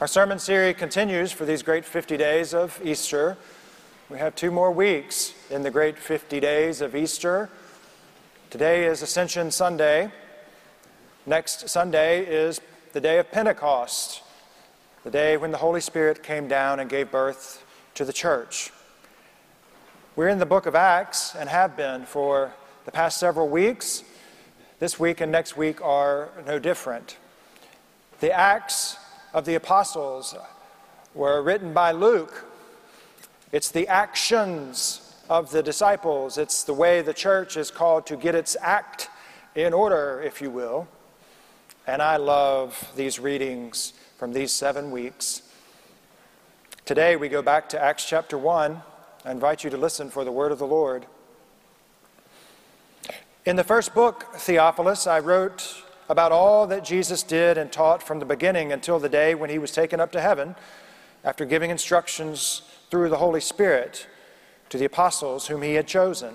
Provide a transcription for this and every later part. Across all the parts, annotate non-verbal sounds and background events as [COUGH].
Our sermon series continues for these great 50 days of Easter. We have two more weeks in the great 50 days of Easter. Today is Ascension Sunday. Next Sunday is the day of Pentecost, the day when the Holy Spirit came down and gave birth to the church. We're in the book of Acts and have been for the past several weeks. This week and next week are no different. The Acts of the apostles were written by Luke. It's the actions of the disciples, it's the way the church is called to get its act in order, if you will. And I love these readings from these seven weeks. Today we go back to Acts chapter 1. I invite you to listen for the word of the Lord. In the first book, Theophilus, I wrote about all that Jesus did and taught from the beginning until the day when he was taken up to heaven after giving instructions through the Holy Spirit to the apostles whom he had chosen.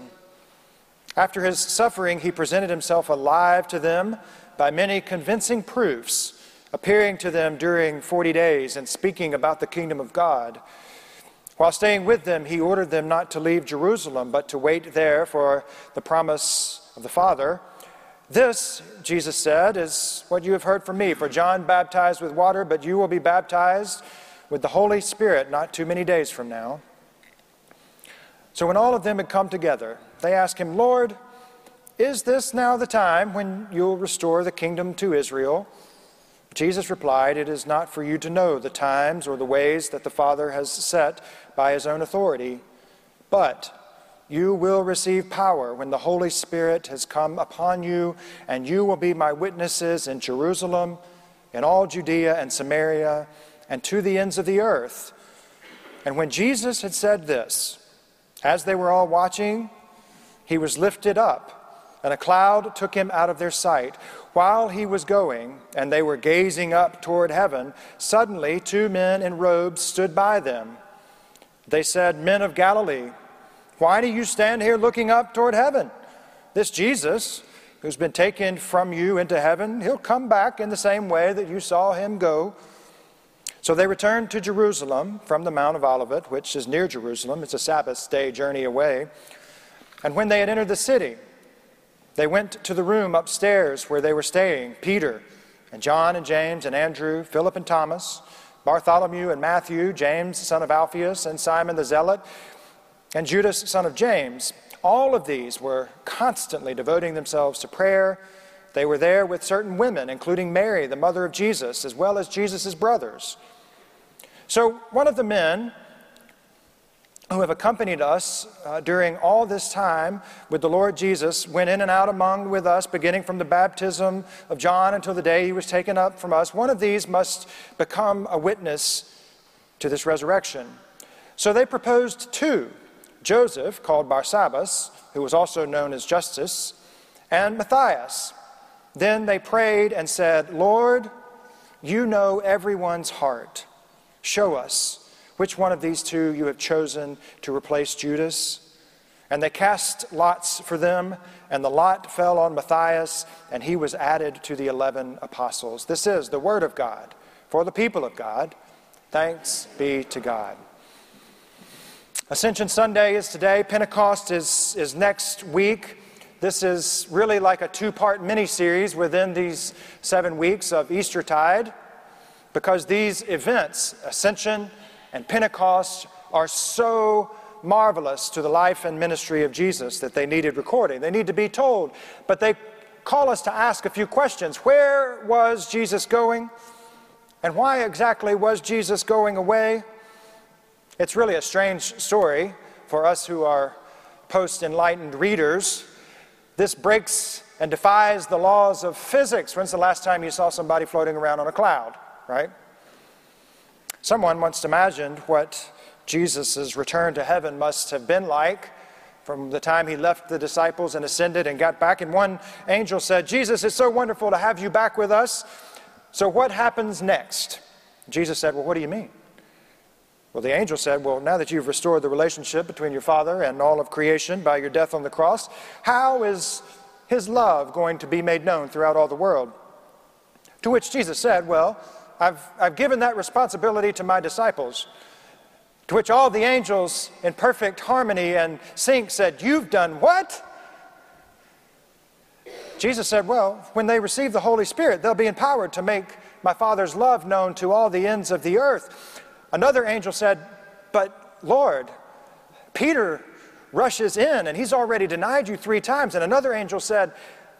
After his suffering, he presented himself alive to them by many convincing proofs, appearing to them during 40 days and speaking about the kingdom of God. While staying with them, he ordered them not to leave Jerusalem, but to wait there for the promise of the Father this, Jesus said, is what you have heard from me. For John baptized with water, but you will be baptized with the Holy Spirit not too many days from now. So when all of them had come together, they asked him, Lord, is this now the time when you'll restore the kingdom to Israel? Jesus replied, It is not for you to know the times or the ways that the Father has set by his own authority, but you will receive power when the Holy Spirit has come upon you, and you will be my witnesses in Jerusalem, in all Judea and Samaria, and to the ends of the earth. And when Jesus had said this, as they were all watching, he was lifted up, and a cloud took him out of their sight. While he was going, and they were gazing up toward heaven, suddenly two men in robes stood by them. They said, Men of Galilee, why do you stand here looking up toward heaven? This Jesus, who's been taken from you into heaven, he'll come back in the same way that you saw him go. So they returned to Jerusalem from the Mount of Olivet, which is near Jerusalem. It's a Sabbath day journey away. And when they had entered the city, they went to the room upstairs where they were staying Peter and John and James and Andrew, Philip and Thomas, Bartholomew and Matthew, James, the son of Alphaeus, and Simon the Zealot and Judas, son of James. All of these were constantly devoting themselves to prayer. They were there with certain women, including Mary, the mother of Jesus, as well as Jesus' brothers. So, one of the men who have accompanied us uh, during all this time with the Lord Jesus went in and out among with us, beginning from the baptism of John until the day he was taken up from us. One of these must become a witness to this resurrection. So they proposed two Joseph, called Barsabbas, who was also known as Justus, and Matthias. Then they prayed and said, Lord, you know everyone's heart. Show us which one of these two you have chosen to replace Judas. And they cast lots for them, and the lot fell on Matthias, and he was added to the eleven apostles. This is the word of God for the people of God. Thanks be to God. Ascension Sunday is today, Pentecost is, is next week. This is really like a two part mini series within these seven weeks of Eastertide because these events, Ascension and Pentecost, are so marvelous to the life and ministry of Jesus that they needed recording. They need to be told, but they call us to ask a few questions. Where was Jesus going? And why exactly was Jesus going away? It's really a strange story for us who are post enlightened readers. This breaks and defies the laws of physics. When's the last time you saw somebody floating around on a cloud, right? Someone once imagined what Jesus' return to heaven must have been like from the time he left the disciples and ascended and got back. And one angel said, Jesus, it's so wonderful to have you back with us. So what happens next? Jesus said, Well, what do you mean? Well, the angel said, Well, now that you've restored the relationship between your Father and all of creation by your death on the cross, how is his love going to be made known throughout all the world? To which Jesus said, Well, I've, I've given that responsibility to my disciples. To which all the angels, in perfect harmony and sync, said, You've done what? Jesus said, Well, when they receive the Holy Spirit, they'll be empowered to make my Father's love known to all the ends of the earth. Another angel said, But Lord, Peter rushes in and he's already denied you three times. And another angel said,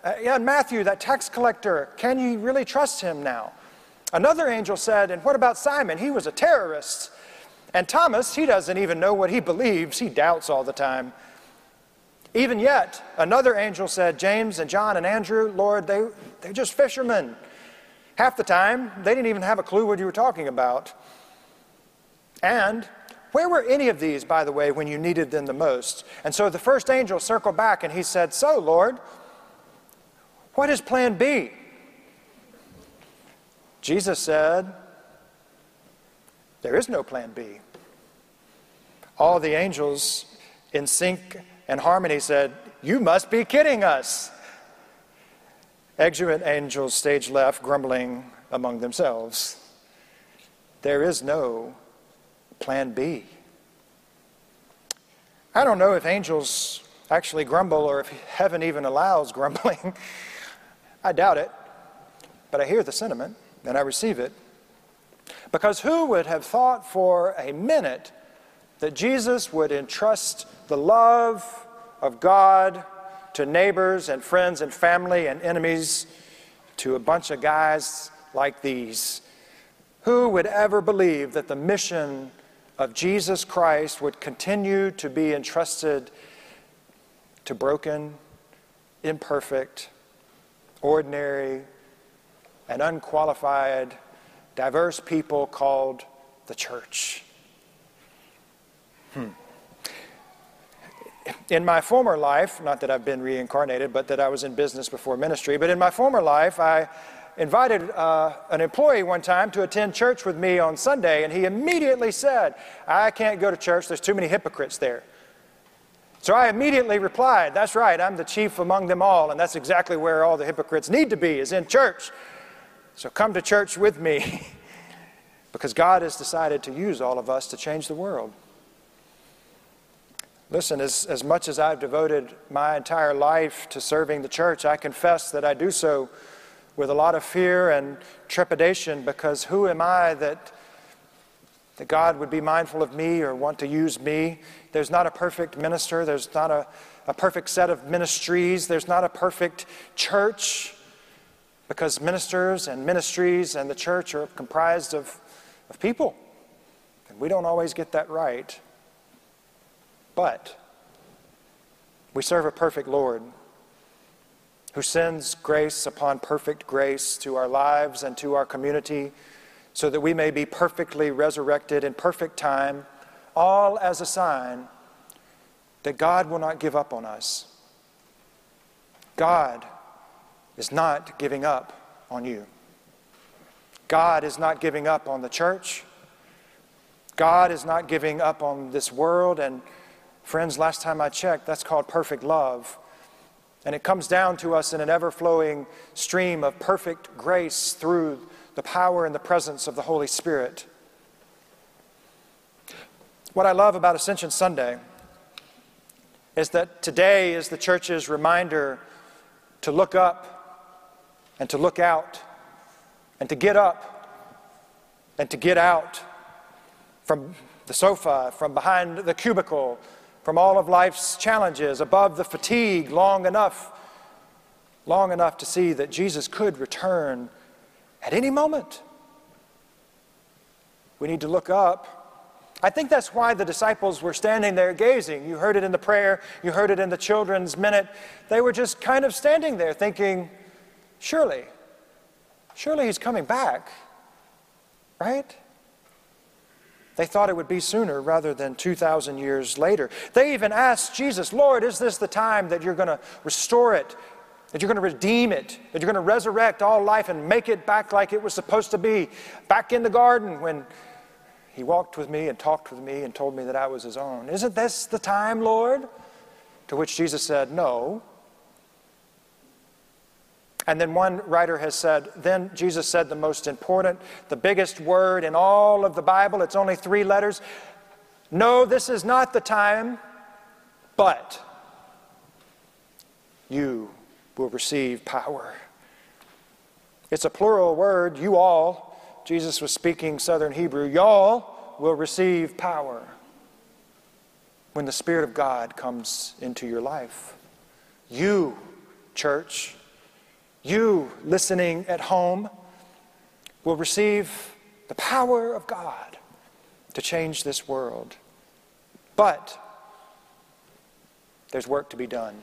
uh, Yeah, Matthew, that tax collector, can you really trust him now? Another angel said, And what about Simon? He was a terrorist. And Thomas, he doesn't even know what he believes, he doubts all the time. Even yet, another angel said, James and John and Andrew, Lord, they, they're just fishermen. Half the time, they didn't even have a clue what you were talking about. And where were any of these, by the way, when you needed them the most? And so the first angel circled back and he said, So, Lord, what is plan B? Jesus said, There is no plan B. All the angels in sync and harmony said, You must be kidding us. Exuberant angels stage left, grumbling among themselves. There is no plan B. I don't know if angels actually grumble or if heaven even allows grumbling. [LAUGHS] I doubt it. But I hear the sentiment and I receive it. Because who would have thought for a minute that Jesus would entrust the love of God to neighbors and friends and family and enemies to a bunch of guys like these. Who would ever believe that the mission of Jesus Christ would continue to be entrusted to broken, imperfect, ordinary, and unqualified, diverse people called the church? Hmm in my former life, not that I've been reincarnated, but that I was in business before ministry, but in my former life, I invited uh, an employee one time to attend church with me on Sunday, and he immediately said, I can't go to church, there's too many hypocrites there. So I immediately replied, That's right, I'm the chief among them all, and that's exactly where all the hypocrites need to be, is in church. So come to church with me, [LAUGHS] because God has decided to use all of us to change the world. Listen, as, as much as I've devoted my entire life to serving the church, I confess that I do so with a lot of fear and trepidation because who am I that, that God would be mindful of me or want to use me? There's not a perfect minister, there's not a, a perfect set of ministries, there's not a perfect church because ministers and ministries and the church are comprised of, of people. And we don't always get that right. But we serve a perfect Lord who sends grace upon perfect grace to our lives and to our community so that we may be perfectly resurrected in perfect time, all as a sign that God will not give up on us. God is not giving up on you. God is not giving up on the church. God is not giving up on this world and Friends, last time I checked, that's called perfect love. And it comes down to us in an ever flowing stream of perfect grace through the power and the presence of the Holy Spirit. What I love about Ascension Sunday is that today is the church's reminder to look up and to look out and to get up and to get out from the sofa, from behind the cubicle, from all of life's challenges, above the fatigue long enough, long enough to see that Jesus could return at any moment. We need to look up. I think that's why the disciples were standing there gazing. You heard it in the prayer, you heard it in the children's minute. They were just kind of standing there thinking, surely, surely he's coming back, right? They thought it would be sooner rather than 2,000 years later. They even asked Jesus, Lord, is this the time that you're going to restore it, that you're going to redeem it, that you're going to resurrect all life and make it back like it was supposed to be, back in the garden when he walked with me and talked with me and told me that I was his own? Isn't this the time, Lord? To which Jesus said, No. And then one writer has said, then Jesus said the most important, the biggest word in all of the Bible. It's only three letters. No, this is not the time, but you will receive power. It's a plural word, you all. Jesus was speaking Southern Hebrew. Y'all will receive power when the Spirit of God comes into your life. You, church, you listening at home, will receive the power of God to change this world. But there's work to be done.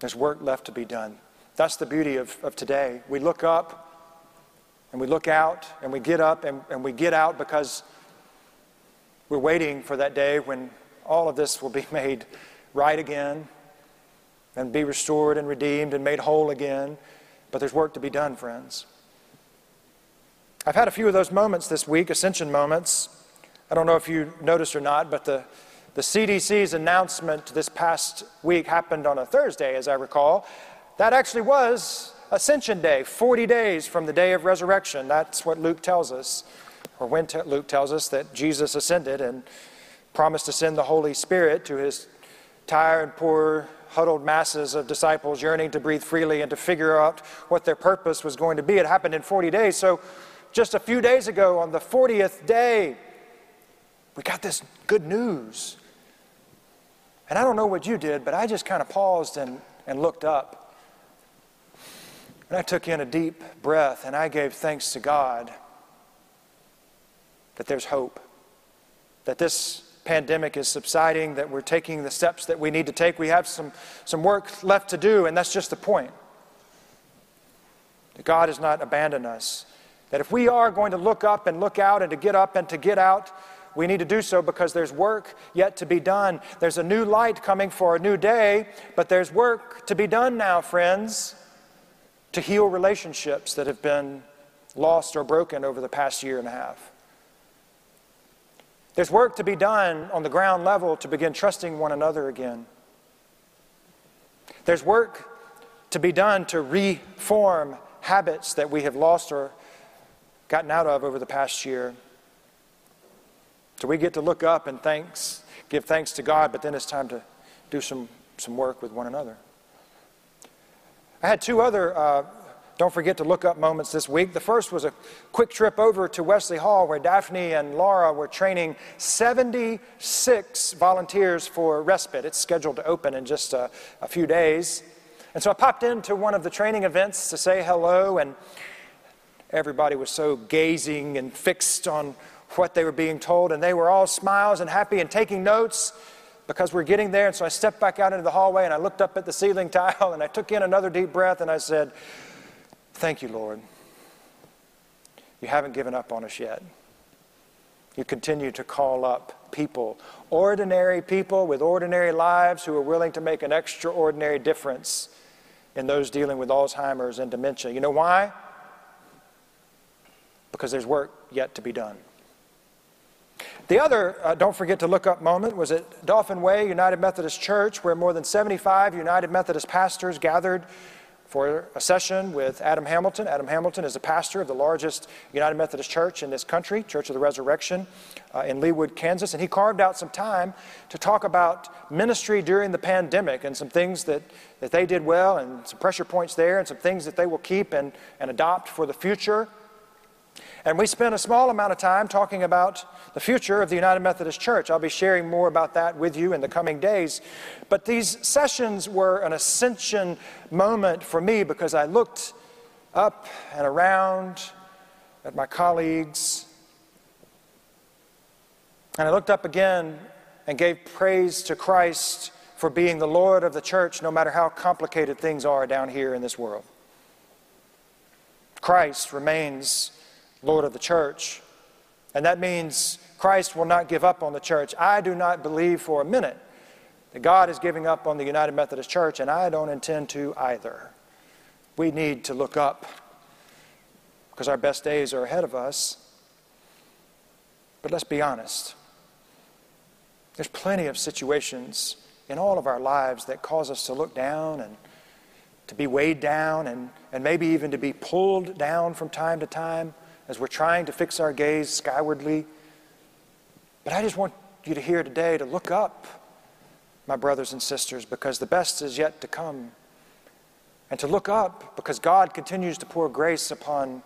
There's work left to be done. That's the beauty of, of today. We look up and we look out and we get up and, and we get out because we're waiting for that day when all of this will be [LAUGHS] made right again and be restored and redeemed and made whole again. But there's work to be done, friends. I've had a few of those moments this week, ascension moments. I don't know if you noticed or not, but the the CDC's announcement this past week happened on a Thursday, as I recall. That actually was Ascension Day, 40 days from the day of resurrection. That's what Luke tells us, or when Luke tells us that Jesus ascended and promised to send the Holy Spirit to his tired and poor, huddled masses of disciples yearning to breathe freely and to figure out what their purpose was going to be. It happened in 40 days. So, just a few days ago, on the 40th day, we got this good news and I don't know what you did, but I just kind of paused and, and looked up. And I took in a deep breath and I gave thanks to God that there's hope, that this pandemic is subsiding, that we're taking the steps that we need to take. We have some, some work left to do, and that's just the point. That God has not abandoned us. That if we are going to look up and look out and to get up and to get out, we need to do so because there's work yet to be done. There's a new light coming for a new day, but there's work to be done now, friends, to heal relationships that have been lost or broken over the past year and a half. There's work to be done on the ground level to begin trusting one another again. There's work to be done to reform habits that we have lost or gotten out of over the past year. So we get to look up and thanks, give thanks to God, but then it's time to do some, some work with one another. I had two other uh, don't forget to look up moments this week. The first was a quick trip over to Wesley Hall where Daphne and Laura were training 76 volunteers for respite. It's scheduled to open in just a, a few days. And so I popped into one of the training events to say hello, and everybody was so gazing and fixed on what they were being told, and they were all smiles and happy and taking notes because we're getting there. And so I stepped back out into the hallway and I looked up at the ceiling [LAUGHS] tile and I took in another deep breath and I said, Thank you, Lord. You haven't given up on us yet. You continue to call up people, ordinary people with ordinary lives who are willing to make an extraordinary difference in those dealing with Alzheimer's and dementia. You know why? Because there's work yet to be done. The other, uh, don't forget to look up moment, was at Dauphin Way United Methodist Church, where more than 75 United Methodist pastors gathered for a session with Adam Hamilton. Adam Hamilton is a pastor of the largest United Methodist church in this country, Church of the Resurrection, uh, in Leawood, Kansas. And he carved out some time to talk about ministry during the pandemic and some things that, that they did well and some pressure points there and some things that they will keep and, and adopt for the future. And we spent a small amount of time talking about the future of the United Methodist Church. I'll be sharing more about that with you in the coming days. But these sessions were an ascension moment for me because I looked up and around at my colleagues. And I looked up again and gave praise to Christ for being the Lord of the church, no matter how complicated things are down here in this world. Christ remains Lord of the church. And that means Christ will not give up on the church. I do not believe for a minute that God is giving up on the United Methodist Church, and I don't intend to either. We need to look up because our best days are ahead of us. But let's be honest. There's plenty of situations in all of our lives that cause us to look down and to be weighed down and, and maybe even to be pulled down from time to time as we're trying to fix our gaze skywardly. But I just want you to hear today to look up, my brothers and sisters, because the best is yet to come. And to look up because God continues to pour grace upon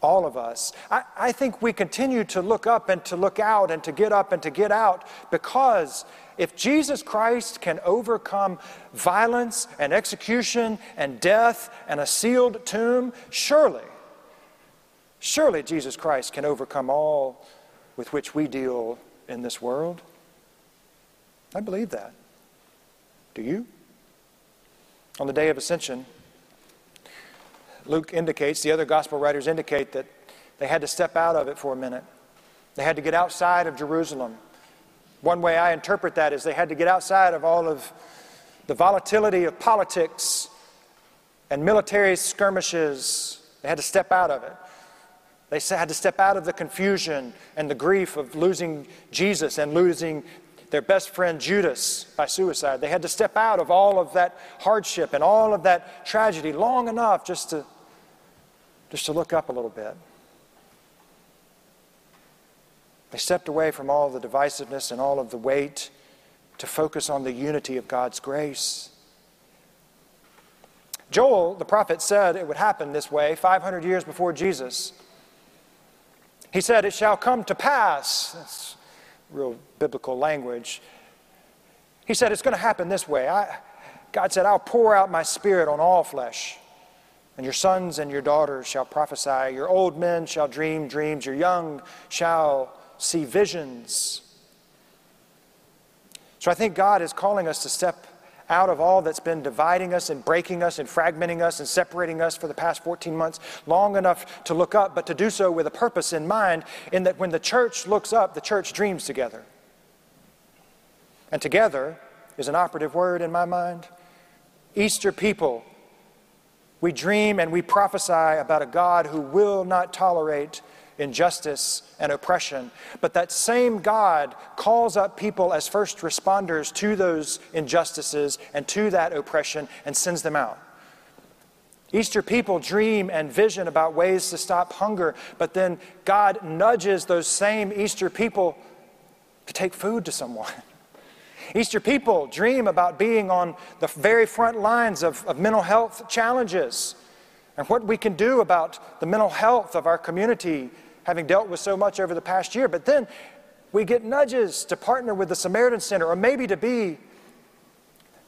all of us. I, I, think we continue to look up and to look out and to get up and to get out because if Jesus Christ can overcome violence and execution and death and a sealed tomb, surely, surely Jesus Christ can overcome all with which we deal in this world. I believe that. Do you? On the day of ascension, Luke indicates, the other gospel writers indicate that they had to step out of it for a minute. They had to get outside of Jerusalem. One way I interpret that is they had to get outside of all of the volatility of politics and military skirmishes. They had to step out of it. They had to step out of the confusion and the grief of losing Jesus and losing their best friend Judas by suicide. They had to step out of all of that hardship and all of that tragedy long enough just to just to look up a little bit. They stepped away from all the divisiveness and all of the weight to focus on the unity of God's grace. Joel, the prophet, said it would happen this way 500 years before Jesus. He said, It shall come to pass. That's real biblical language. He said, It's going to happen this way. I, God said, I'll pour out my spirit on all flesh. And your sons and your daughters shall prophesy. Your old men shall dream dreams. Your young shall see visions. So I think God is calling us to step out of all that's been dividing us and breaking us and fragmenting us and separating us for the past 14 months long enough to look up, but to do so with a purpose in mind, in that when the church looks up, the church dreams together. And together is an operative word in my mind. Easter people we dream and we prophesy about a God who will not tolerate injustice and oppression. But that same God calls up people as first responders to those injustices and to that oppression and sends them out. Easter people dream and vision about ways to stop hunger, but then God nudges those same Easter people to take food to someone. [LAUGHS] Easter people dream about being on the very front lines of, of mental health challenges and what we can do about the mental health of our community, having dealt with so much over the past year. But then we get nudges to partner with the Samaritan Center or maybe to be,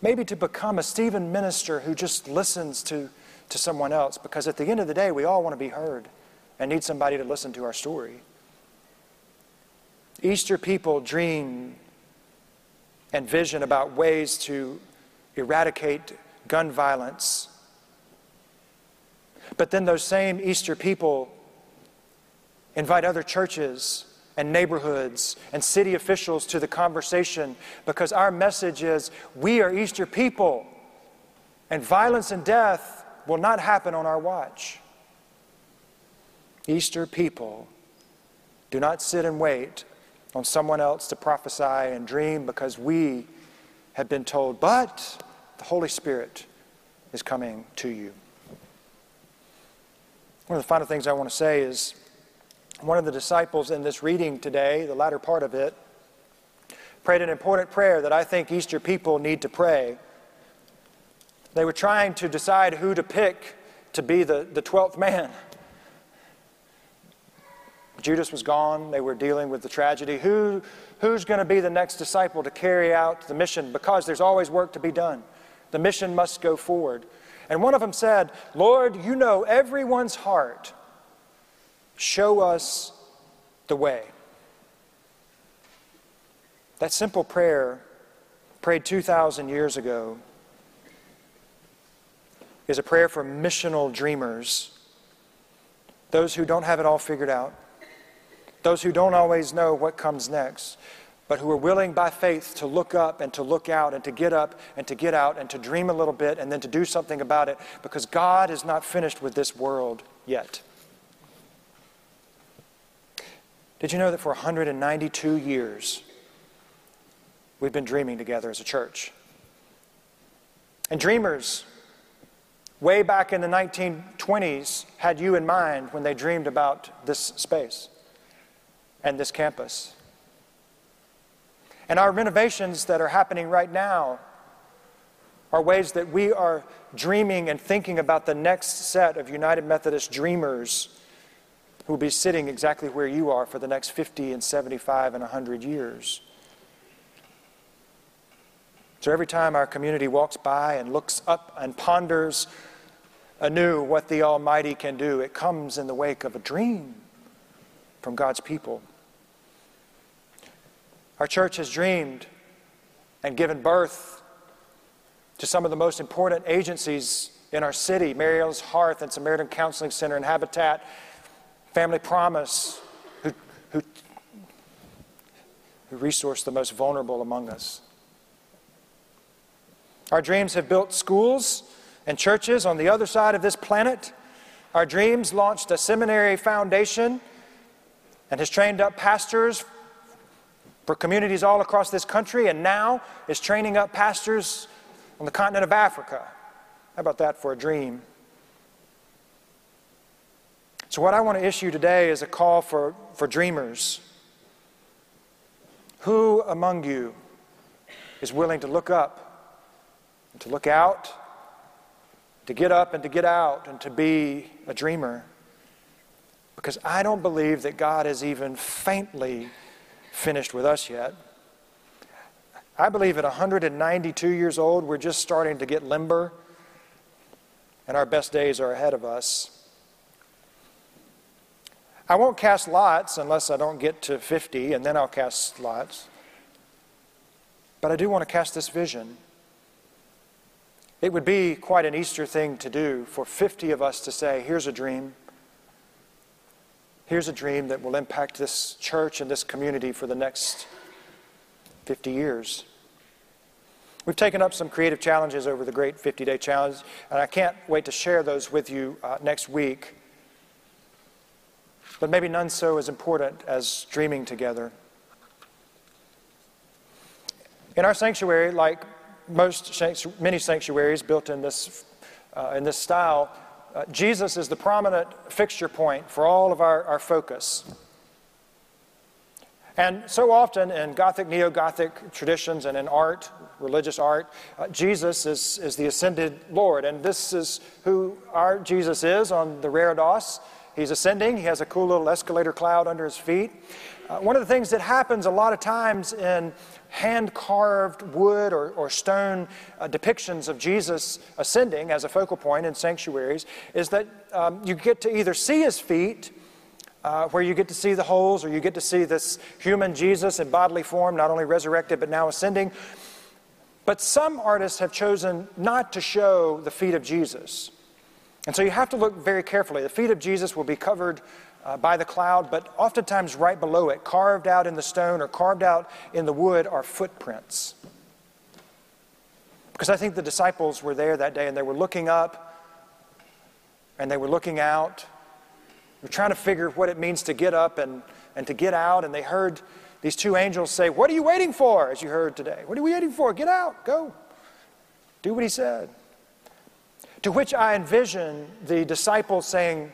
maybe to become a Stephen minister who just listens to, to someone else. Because at the end of the day, we all want to be heard and need somebody to listen to our story. Easter people dream and vision about ways to eradicate gun violence. But then those same Easter people invite other churches and neighborhoods and city officials to the conversation because our message is we are Easter people and violence and death will not happen on our watch. Easter people do not sit and wait on someone else to prophesy and dream because we have been told, but the Holy Spirit is coming to you. One of the final things I want to say is one of the disciples in this reading today, the latter part of it, prayed an important prayer that I think Easter people need to pray. They were trying to decide who to pick to be the, the 12th man. Judas was gone. They were dealing with the tragedy. Who, who's going to be the next disciple to carry out the mission? Because there's always work to be done. The mission must go forward. And one of them said, Lord, you know everyone's heart. Show us the way. That simple prayer, prayed 2,000 years ago, is a prayer for missional dreamers, those who don't have it all figured out those who don't always know what comes next, but who are willing by faith to look up and to look out and to get up and to get out and to dream a little bit and then to do something about it because God is not finished with this world yet. Did you know that for 192 years we've been dreaming together as a church? And dreamers way back in the 1920s had you in mind when they dreamed about this space and this campus. And our renovations that are happening right now are ways that we are dreaming and thinking about the next set of United Methodist dreamers who will be sitting exactly where you are for the next 50 and 75 and 100 years. So every time our community walks by and looks up and ponders anew what the Almighty can do, it comes in the wake of a dream from God's people. Our church has dreamed and given birth to some of the most important agencies in our city Mariel's Hearth and Samaritan Counseling Center and Habitat, Family Promise, who, who, who resource the most vulnerable among us. Our dreams have built schools and churches on the other side of this planet. Our dreams launched a seminary foundation and has trained up pastors for communities all across this country, and now is training up pastors on the continent of Africa. How about that for a dream? What I want to issue today is a call for, for dreamers. Who among you is willing to look up to look out, to get up and to get out, and to be a dreamer. Because I don't believe that God is even faintly finished with us yet. I believe at 192 years old, we're just starting to get limber, and our best days are ahead of us. I won't cast lots unless I don't get to 50, and then I'll cast lots. But I do want to cast this vision. It would be quite an Easter thing to do for 50 of us to say, Here's a dream. Here's a dream that will impact this church and this community for the next 50 years. We've taken up some creative challenges over the great 50 day challenge, and I can't wait to share those with you uh, next week. But maybe none so as important as dreaming together. In our sanctuary, like most many sanctuaries built in this, uh, in this style, uh, Jesus is the prominent fixture point for all of our, our focus. And so often in Gothic, Neo Gothic traditions and in art, religious art, uh, Jesus is, is the ascended Lord. And this is who our Jesus is on the Reredos. He's ascending, he has a cool little escalator cloud under his feet. Uh, one of the things that happens a lot of times in hand carved wood or, or stone uh, depictions of Jesus ascending as a focal point in sanctuaries is that um, you get to either see his feet, uh, where you get to see the holes, or you get to see this human Jesus in bodily form, not only resurrected but now ascending. But some artists have chosen not to show the feet of Jesus. And so you have to look very carefully. The feet of Jesus will be covered uh, by the cloud, but oftentimes right below it, carved out in the stone or carved out in the wood, are footprints. Because I think the disciples were there that day and they were looking up and they were looking out. They were trying to figure what it means to get up and, and to get out, and they heard these two angels say, What are you waiting for? As you heard today. What are we waiting for? Get out, go. Do what he said. To which I envision the disciples saying,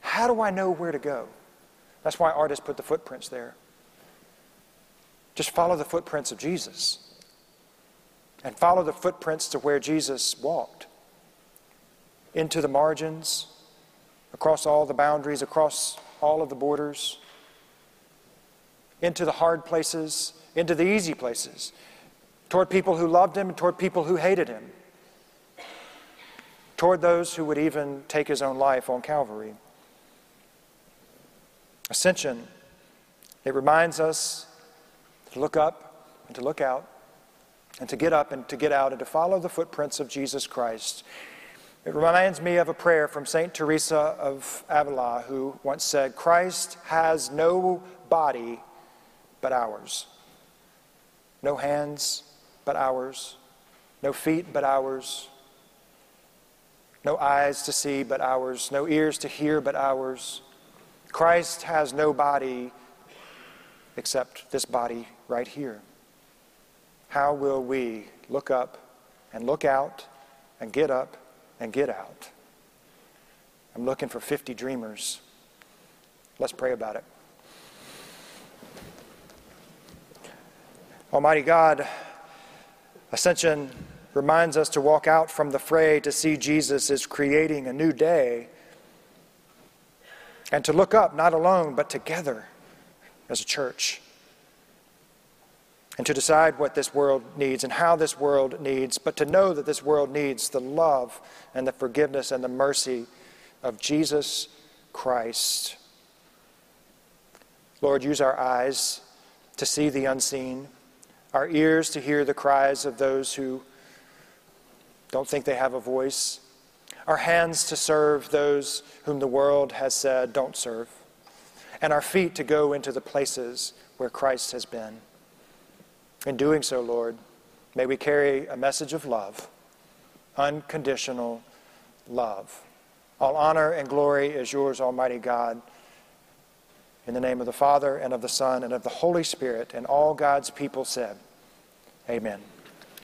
how do I know where to go? That's why artists put the footprints there. Just follow the footprints of Jesus and follow the footprints to where Jesus walked into the margins, across all the boundaries, across all of the borders, into the hard places, into the easy places, toward people who loved him and toward people who hated him, toward those who would even take his own life on Calvary. Ascension, it reminds us to look up and to look out, and to get up and to get out, and to follow the footprints of Jesus Christ. It reminds me of a prayer from St. Teresa of Avila, who once said, Christ has no body but ours, no hands but ours, no feet but ours, no eyes to see but ours, no ears to hear but ours Christ has no body except this body right here. How will we look up and look out and get up and get out. I'm looking for 50 dreamers. Let's pray about it. Almighty God, Ascension reminds us to walk out from the fray to see Jesus is creating a new day and to look up, not alone, but together as a church. And to decide what this world needs and how this world needs, but to know that this world needs the love and the forgiveness and the mercy of Jesus Christ. Lord, use our eyes to see the unseen, our ears to hear the cries of those who don't think they have a voice, our hands to serve those whom the world has said don't serve, and our feet to go into the places where Christ has been. In doing so, Lord, may we carry a message of love, unconditional love. All honor and glory is yours, Almighty God. In the name of the Father, and of the Son, and of the Holy Spirit, and all God's people said, Amen.